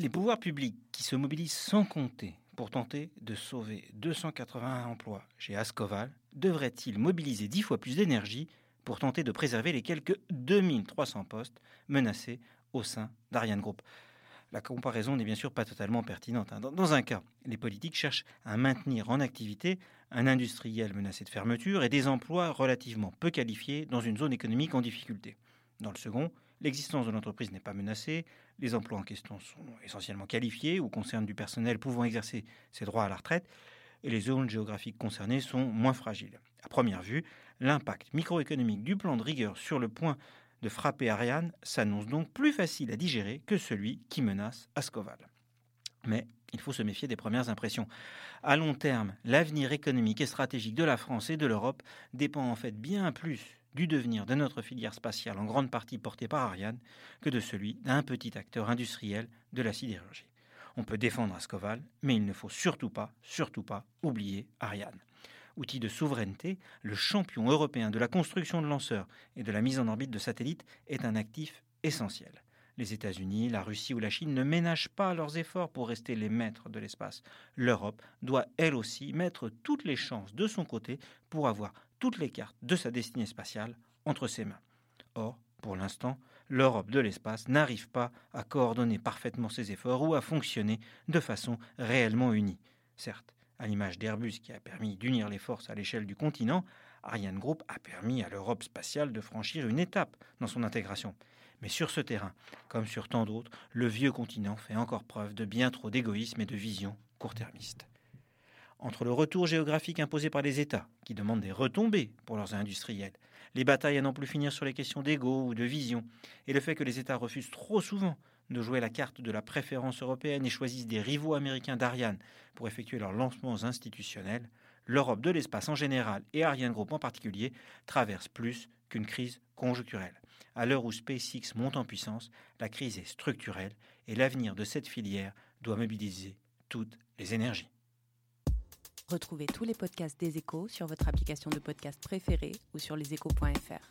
Les pouvoirs publics qui se mobilisent sans compter pour tenter de sauver 281 emplois chez Ascoval devraient-ils mobiliser dix fois plus d'énergie pour tenter de préserver les quelques 2300 postes menacés au sein d'Ariane Group? La comparaison n'est bien sûr pas totalement pertinente. Hein. Dans, un cas, les politiques cherchent à maintenir en activité un industriel menacé de fermeture et des emplois relativement peu qualifiés dans une zone économique en difficulté. Dans le second, l'existence de l'entreprise n'est pas menacée, les emplois en question sont essentiellement qualifiés ou concernent du personnel pouvant exercer ses droits à la retraite, et les zones géographiques concernées sont moins fragiles. À première vue, l'impact microéconomique du plan de rigueur sur le point de frapper Ariane s'annonce donc plus facile à digérer que celui qui menace Ascoval. Mais il faut se méfier des premières impressions. À long terme, l'avenir économique et stratégique de la France et de l'Europe dépend en fait bien plus du devenir de notre filière spatiale en grande partie portée par Ariane que de celui d'un petit acteur industriel de la sidérurgie. On peut défendre Ascoval, mais il ne faut surtout pas, surtout pas oublier Ariane outil de souveraineté, le champion européen de la construction de lanceurs et de la mise en orbite de satellites est un actif essentiel. Les États-Unis, la Russie ou la Chine ne ménagent pas leurs efforts pour rester les maîtres de l'espace. L'Europe doit elle aussi mettre toutes les chances de son côté pour avoir toutes les cartes de sa destinée spatiale entre ses mains. Or, pour l'instant, l'Europe de l'espace n'arrive pas à coordonner parfaitement ses efforts ou à fonctionner de façon réellement unie. Certes, à l'image d'Airbus qui a permis d'unir les forces à l'échelle du continent, Ariane Group a permis à l'Europe spatiale de franchir une étape dans son intégration. Mais sur ce terrain, comme sur tant d'autres, le vieux continent fait encore preuve de bien trop d'égoïsme et de vision court-termiste. Entre le retour géographique imposé par les États, qui demandent des retombées pour leurs industriels, les batailles à n'en plus finir sur les questions d'ego ou de vision, et le fait que les États refusent trop souvent de jouer la carte de la préférence européenne et choisissent des rivaux américains d'Ariane pour effectuer leurs lancements institutionnels, l'Europe de l'espace en général et Ariane Group en particulier traversent plus qu'une crise conjoncturelle. À l'heure où SpaceX monte en puissance, la crise est structurelle et l'avenir de cette filière doit mobiliser toutes les énergies. Retrouvez tous les podcasts des échos sur votre application de podcast préférée ou sur leséchos.fr.